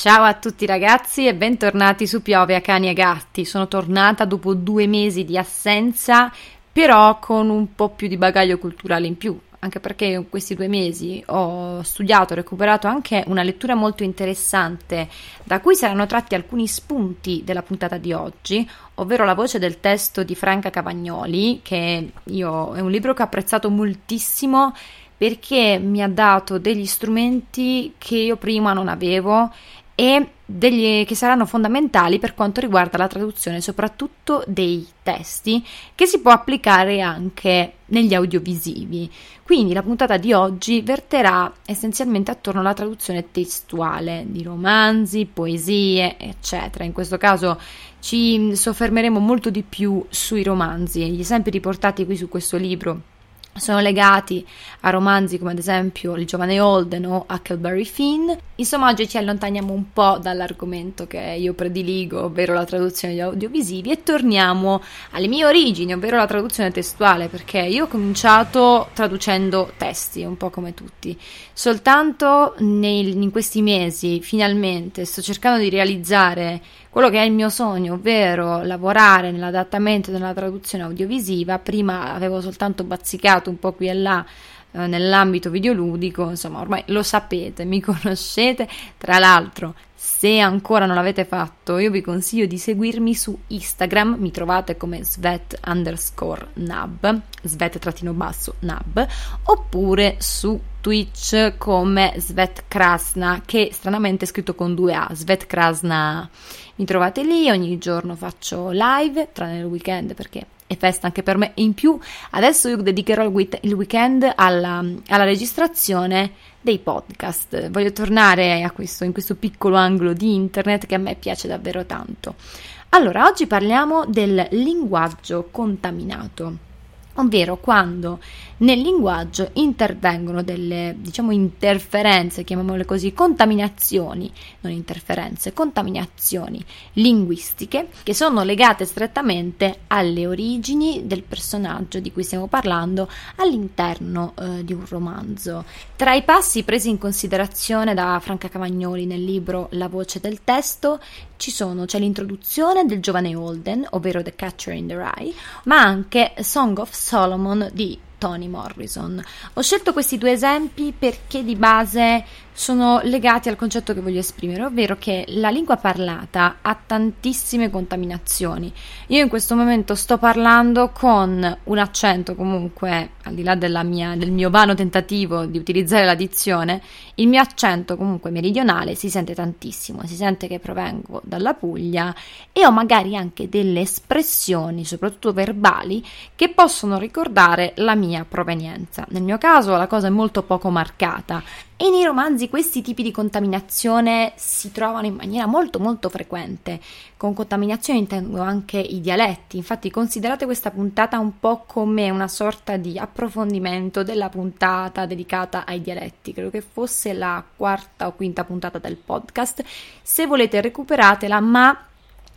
Ciao a tutti ragazzi e bentornati su Piove a Cani e Gatti. Sono tornata dopo due mesi di assenza, però con un po' più di bagaglio culturale in più, anche perché in questi due mesi ho studiato, ho recuperato anche una lettura molto interessante da cui saranno tratti alcuni spunti della puntata di oggi, ovvero la voce del testo di Franca Cavagnoli, che io è un libro che ho apprezzato moltissimo perché mi ha dato degli strumenti che io prima non avevo e degli, che saranno fondamentali per quanto riguarda la traduzione soprattutto dei testi che si può applicare anche negli audiovisivi. Quindi la puntata di oggi verterà essenzialmente attorno alla traduzione testuale di romanzi, poesie, eccetera. In questo caso ci soffermeremo molto di più sui romanzi. Gli esempi riportati qui su questo libro sono legati a romanzi come ad esempio Il giovane Holden o Huckleberry Finn. Insomma, oggi ci allontaniamo un po' dall'argomento che io prediligo, ovvero la traduzione di audiovisivi, e torniamo alle mie origini, ovvero la traduzione testuale, perché io ho cominciato traducendo testi, un po' come tutti. Soltanto nei, in questi mesi, finalmente, sto cercando di realizzare quello che è il mio sogno, ovvero lavorare nell'adattamento nella traduzione audiovisiva. Prima avevo soltanto bazzicato un po' qui e là eh, nell'ambito videoludico, insomma, ormai lo sapete, mi conoscete. Tra l'altro, se ancora non l'avete fatto, io vi consiglio di seguirmi su Instagram, mi trovate come svet underscore nab, svet-basso nab, oppure su Twitch come Svet Krasna, che stranamente è scritto con due A, Svet Krasna. Mi trovate lì, ogni giorno faccio live, tranne il weekend perché è festa anche per me. In più, adesso io dedicherò il weekend alla, alla registrazione dei podcast. Voglio tornare a questo, in questo piccolo angolo di internet che a me piace davvero tanto. Allora, oggi parliamo del linguaggio contaminato ovvero quando nel linguaggio intervengono delle, diciamo, interferenze, chiamiamole così, contaminazioni, non interferenze, contaminazioni linguistiche che sono legate strettamente alle origini del personaggio di cui stiamo parlando all'interno eh, di un romanzo. Tra i passi presi in considerazione da Franca Cavagnoli nel libro La voce del testo ci sono, c'è l'introduzione del giovane Holden, ovvero The Catcher in the Rye, ma anche Song of Solomon di Toni Morrison. Ho scelto questi due esempi perché di base sono legati al concetto che voglio esprimere, ovvero che la lingua parlata ha tantissime contaminazioni. Io in questo momento sto parlando con un accento comunque, al di là mia, del mio vano tentativo di utilizzare la dizione, il mio accento comunque meridionale si sente tantissimo, si sente che provengo dalla Puglia e ho magari anche delle espressioni, soprattutto verbali, che possono ricordare la mia provenienza. Nel mio caso la cosa è molto poco marcata e nei romanzi questi tipi di contaminazione si trovano in maniera molto molto frequente. Con contaminazione intendo anche i dialetti, infatti considerate questa puntata un po' come una sorta di approfondimento della puntata dedicata ai dialetti, credo che fosse la quarta o quinta puntata del podcast. Se volete recuperatela, ma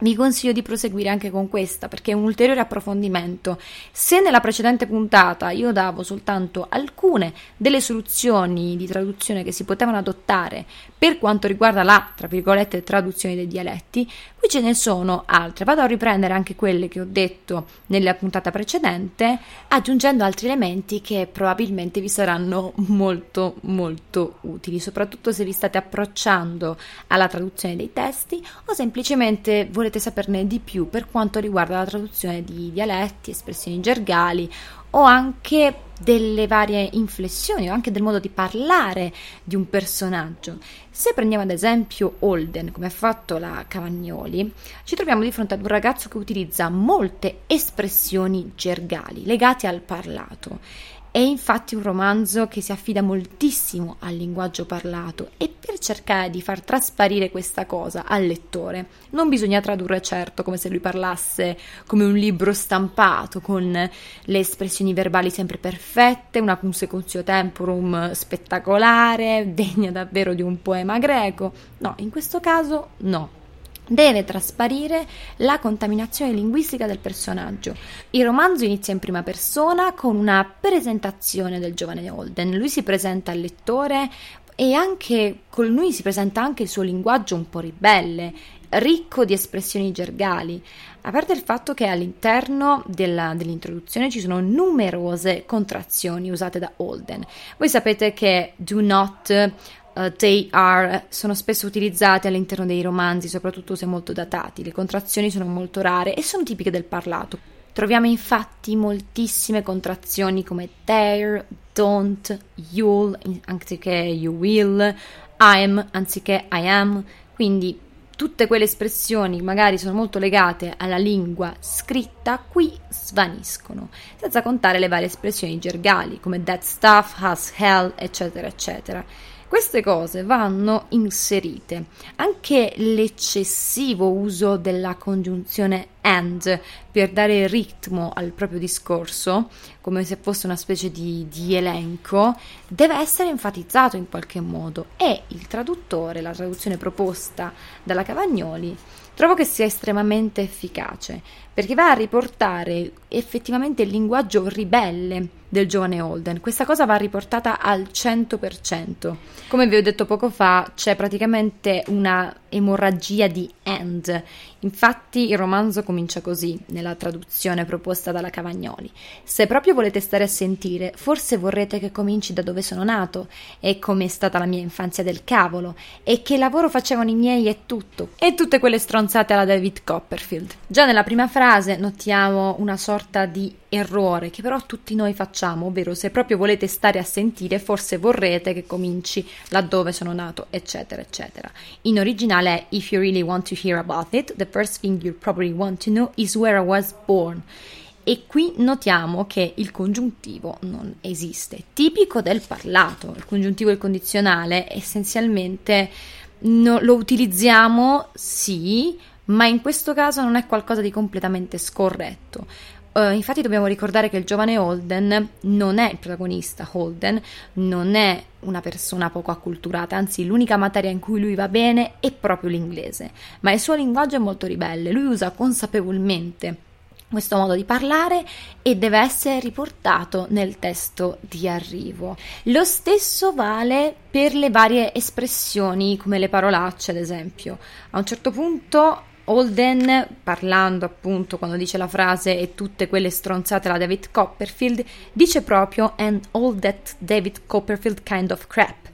vi consiglio di proseguire anche con questa perché è un ulteriore approfondimento. Se nella precedente puntata io davo soltanto alcune delle soluzioni di traduzione che si potevano adottare per quanto riguarda la, tra virgolette, traduzione dei dialetti, qui ce ne sono altre. Vado a riprendere anche quelle che ho detto nella puntata precedente, aggiungendo altri elementi che probabilmente vi saranno molto molto utili, soprattutto se vi state approcciando alla traduzione dei testi o semplicemente volete volete saperne di più per quanto riguarda la traduzione di dialetti, espressioni gergali o anche delle varie inflessioni o anche del modo di parlare di un personaggio. Se prendiamo ad esempio Holden, come ha fatto la Cavagnoli, ci troviamo di fronte ad un ragazzo che utilizza molte espressioni gergali legate al parlato è infatti un romanzo che si affida moltissimo al linguaggio parlato e per cercare di far trasparire questa cosa al lettore non bisogna tradurre certo come se lui parlasse come un libro stampato con le espressioni verbali sempre perfette, una consecutio temporum spettacolare, degna davvero di un poema greco. No, in questo caso no deve trasparire la contaminazione linguistica del personaggio. Il romanzo inizia in prima persona con una presentazione del giovane Holden. Lui si presenta al lettore e anche con lui si presenta anche il suo linguaggio un po' ribelle, ricco di espressioni gergali, a parte il fatto che all'interno della, dell'introduzione ci sono numerose contrazioni usate da Holden. Voi sapete che do not uh, they are sono spesso utilizzate all'interno dei romanzi, soprattutto se molto datati. Le contrazioni sono molto rare e sono tipiche del parlato. Troviamo infatti moltissime contrazioni come there, don't, you'll anziché you will, I'm anziché I am, quindi tutte quelle espressioni magari sono molto legate alla lingua scritta, qui svaniscono, senza contare le varie espressioni gergali come that stuff, has hell, eccetera, eccetera. Queste cose vanno inserite. Anche l'eccessivo uso della congiunzione and per dare ritmo al proprio discorso, come se fosse una specie di, di elenco, deve essere enfatizzato in qualche modo e il traduttore, la traduzione proposta dalla Cavagnoli, trovo che sia estremamente efficace perché va a riportare effettivamente il linguaggio ribelle del giovane Holden. Questa cosa va riportata al 100%. Come vi ho detto poco fa, c'è praticamente una emorragia di end. Infatti il romanzo comincia così, nella traduzione proposta dalla Cavagnoli. Se proprio volete stare a sentire, forse vorrete che cominci da dove sono nato, e come è stata la mia infanzia del cavolo, e che lavoro facevano i miei e tutto, e tutte quelle stronzate alla David Copperfield. Già nella prima frase notiamo una sorta di errore che però tutti noi facciamo, ovvero se proprio volete stare a sentire, forse vorrete che cominci laddove sono nato, eccetera, eccetera. In originale è If you really want to hear about it, the first thing you probably want to know is where I was born. E qui notiamo che il congiuntivo non esiste, tipico del parlato. Il congiuntivo e il condizionale essenzialmente no, lo utilizziamo sì, ma in questo caso non è qualcosa di completamente scorretto. Uh, infatti dobbiamo ricordare che il giovane Holden non è il protagonista, Holden non è una persona poco acculturata, anzi l'unica materia in cui lui va bene è proprio l'inglese, ma il suo linguaggio è molto ribelle, lui usa consapevolmente questo modo di parlare e deve essere riportato nel testo di arrivo. Lo stesso vale per le varie espressioni come le parolacce, ad esempio. A un certo punto Holden, parlando appunto quando dice la frase e tutte quelle stronzate alla David Copperfield, dice proprio and all that David Copperfield kind of crap.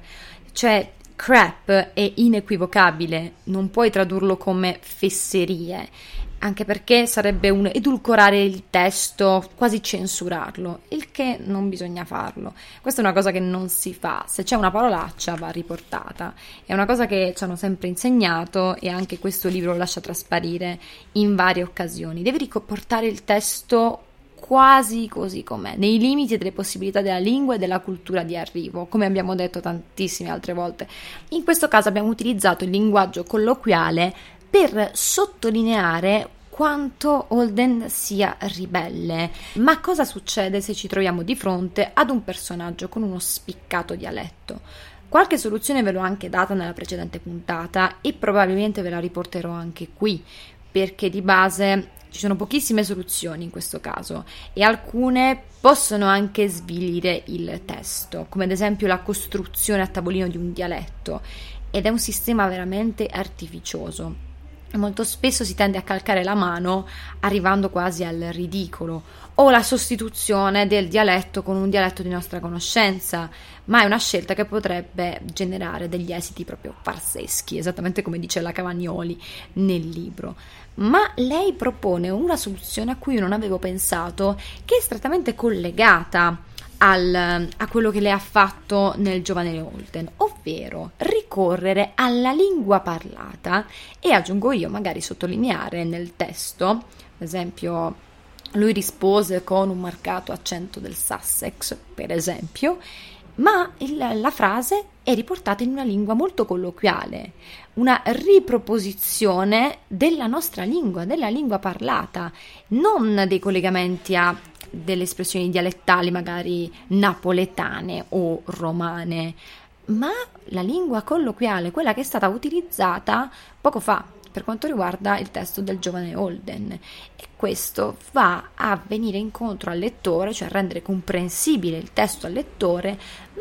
Cioè, crap è inequivocabile, non puoi tradurlo come fesserie anche perché sarebbe un edulcorare il testo, quasi censurarlo, il che non bisogna farlo. Questa è una cosa che non si fa, se c'è una parolaccia va riportata, è una cosa che ci hanno sempre insegnato e anche questo libro lo lascia trasparire in varie occasioni. Devi riportare il testo quasi così com'è, nei limiti delle possibilità della lingua e della cultura di arrivo, come abbiamo detto tantissime altre volte. In questo caso abbiamo utilizzato il linguaggio colloquiale per sottolineare quanto Holden sia ribelle. Ma cosa succede se ci troviamo di fronte ad un personaggio con uno spiccato dialetto? Qualche soluzione ve l'ho anche data nella precedente puntata e probabilmente ve la riporterò anche qui perché di base ci sono pochissime soluzioni in questo caso e alcune possono anche svilire il testo, come ad esempio la costruzione a tavolino di un dialetto ed è un sistema veramente artificioso. Molto spesso si tende a calcare la mano arrivando quasi al ridicolo o la sostituzione del dialetto con un dialetto di nostra conoscenza, ma è una scelta che potrebbe generare degli esiti proprio farseschi, esattamente come dice la Cavagnoli nel libro. Ma lei propone una soluzione a cui io non avevo pensato, che è strettamente collegata al, a quello che lei ha fatto nel giovane Holden, ovvero ricorrere alla lingua parlata e aggiungo io magari sottolineare nel testo, ad esempio lui rispose con un marcato accento del Sussex, per esempio, ma il, la frase è riportata in una lingua molto colloquiale, una riproposizione della nostra lingua, della lingua parlata, non dei collegamenti a delle espressioni dialettali magari napoletane o romane, ma la lingua colloquiale, quella che è stata utilizzata poco fa per quanto riguarda il testo del giovane Holden. E questo va a venire incontro al lettore, cioè a rendere comprensibile il testo al lettore,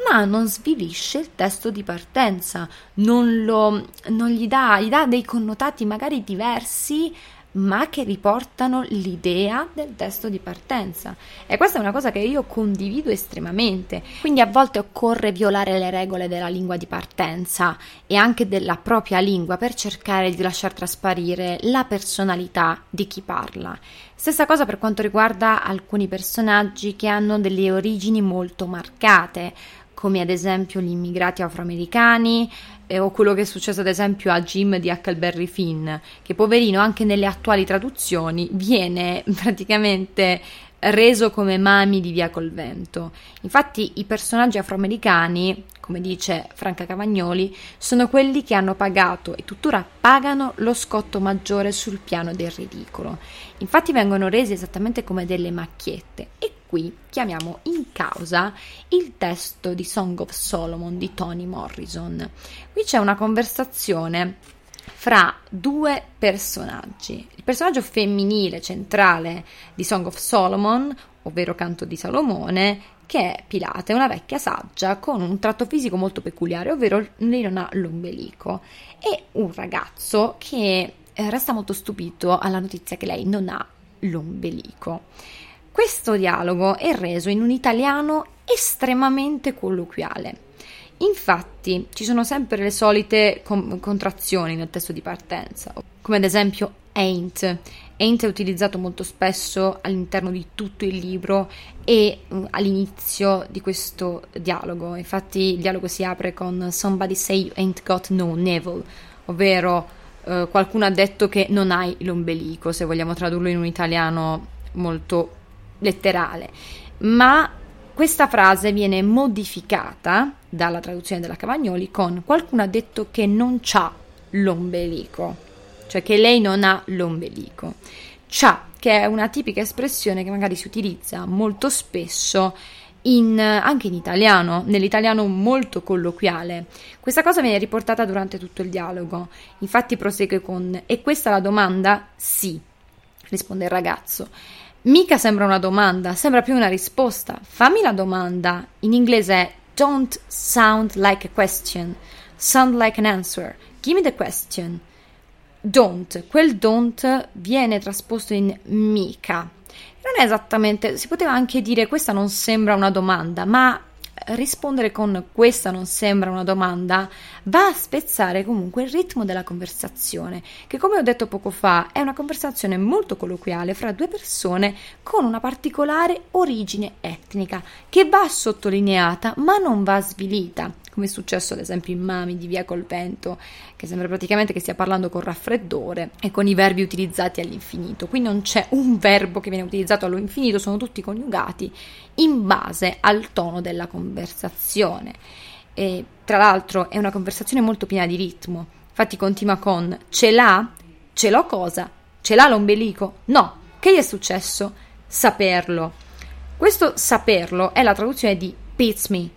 ma non svilisce il testo di partenza, non, lo, non gli, dà, gli dà dei connotati magari diversi ma che riportano l'idea del testo di partenza. E questa è una cosa che io condivido estremamente. Quindi a volte occorre violare le regole della lingua di partenza e anche della propria lingua per cercare di lasciar trasparire la personalità di chi parla. Stessa cosa per quanto riguarda alcuni personaggi che hanno delle origini molto marcate, come ad esempio gli immigrati afroamericani, eh, o quello che è successo ad esempio a Jim di Huckleberry Finn, che poverino anche nelle attuali traduzioni viene praticamente reso come mami di Via col Vento. Infatti i personaggi afroamericani, come dice Franca Cavagnoli, sono quelli che hanno pagato e tuttora pagano lo scotto maggiore sul piano del ridicolo. Infatti vengono resi esattamente come delle macchiette e qui chiamiamo in causa il testo di Song of Solomon di Toni Morrison. Qui c'è una conversazione fra due personaggi. Il personaggio femminile centrale di Song of Solomon, ovvero Canto di Salomone, che è Pilate, una vecchia saggia con un tratto fisico molto peculiare, ovvero lei non ha l'ombelico, e un ragazzo che eh, resta molto stupito alla notizia che lei non ha l'ombelico. Questo dialogo è reso in un italiano estremamente colloquiale. Infatti ci sono sempre le solite com- contrazioni nel testo di partenza, come ad esempio ain't. Ain't è utilizzato molto spesso all'interno di tutto il libro e uh, all'inizio di questo dialogo. Infatti il dialogo si apre con Somebody say you ain't got no navel, ovvero uh, qualcuno ha detto che non hai l'ombelico, se vogliamo tradurlo in un italiano molto letterale, ma questa frase viene modificata dalla traduzione della Cavagnoli con qualcuno ha detto che non c'ha l'ombelico, cioè che lei non ha l'ombelico. C'ha, che è una tipica espressione che magari si utilizza molto spesso in, anche in italiano, nell'italiano molto colloquiale. Questa cosa viene riportata durante tutto il dialogo. Infatti prosegue con E questa è la domanda? Sì, risponde il ragazzo. Mica sembra una domanda, sembra più una risposta. Fammi la domanda. In inglese è don't sound like a question, sound like an answer. Give me the question. Don't, quel don't viene trasposto in mica. Non è esattamente, si poteva anche dire questa non sembra una domanda, ma rispondere con questa non sembra una domanda va a spezzare comunque il ritmo della conversazione, che come ho detto poco fa è una conversazione molto colloquiale fra due persone con una particolare origine etnica che va sottolineata ma non va svilita come è successo ad esempio in Mami di Via col Vento, che sembra praticamente che stia parlando con raffreddore e con i verbi utilizzati all'infinito. Qui non c'è un verbo che viene utilizzato all'infinito, sono tutti coniugati in base al tono della conversazione. E, tra l'altro è una conversazione molto piena di ritmo, infatti continua con ce l'ha? Ce l'ho cosa? Ce l'ha l'ombelico? No. Che gli è successo? Saperlo. Questo saperlo è la traduzione di Beats Me,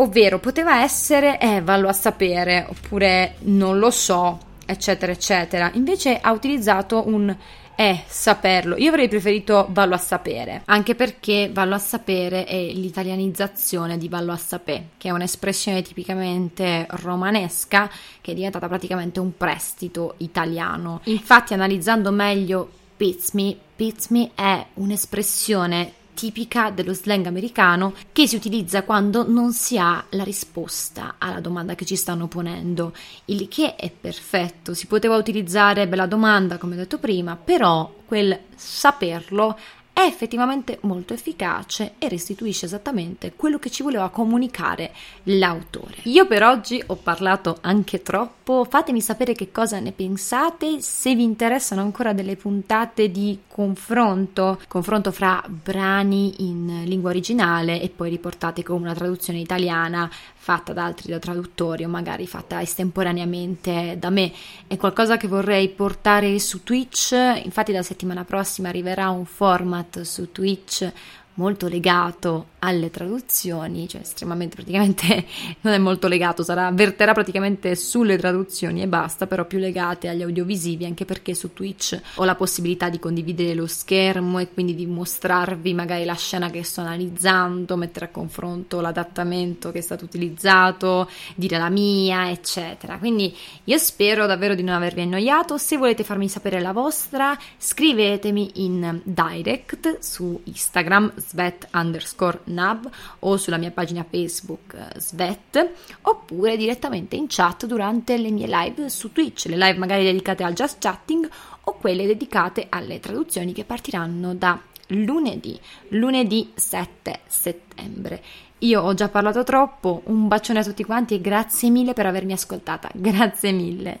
Ovvero poteva essere, eh, vallo a sapere, oppure non lo so, eccetera, eccetera. Invece ha utilizzato un è saperlo. Io avrei preferito vallo a sapere, anche perché vallo a sapere è l'italianizzazione di vallo a sapè, che è un'espressione tipicamente romanesca che è diventata praticamente un prestito italiano. Infatti, analizzando meglio Pizmi, Pizmi è un'espressione tipica dello slang americano che si utilizza quando non si ha la risposta alla domanda che ci stanno ponendo, il che è perfetto. Si poteva utilizzare bella domanda, come detto prima, però quel saperlo è effettivamente molto efficace e restituisce esattamente quello che ci voleva comunicare l'autore. Io per oggi ho parlato anche troppo, fatemi sapere che cosa ne pensate, se vi interessano ancora delle puntate di confronto, confronto fra brani in lingua originale e poi riportate con una traduzione italiana fatta da altri da traduttori o magari fatta estemporaneamente da me. È qualcosa che vorrei portare su Twitch, infatti la settimana prossima arriverà un format su Twitch molto legato alle traduzioni, cioè estremamente praticamente non è molto legato, sarà, verterà praticamente sulle traduzioni e basta, però più legate agli audiovisivi, anche perché su Twitch ho la possibilità di condividere lo schermo e quindi di mostrarvi magari la scena che sto analizzando, mettere a confronto l'adattamento che è stato utilizzato, dire la mia, eccetera. Quindi io spero davvero di non avervi annoiato, se volete farmi sapere la vostra, scrivetemi in direct su Instagram svet underscore nab o sulla mia pagina Facebook eh, svet oppure direttamente in chat durante le mie live su Twitch, le live magari dedicate al just chatting o quelle dedicate alle traduzioni che partiranno da lunedì, lunedì 7 settembre. Io ho già parlato troppo, un bacione a tutti quanti e grazie mille per avermi ascoltata. Grazie mille.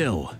Still.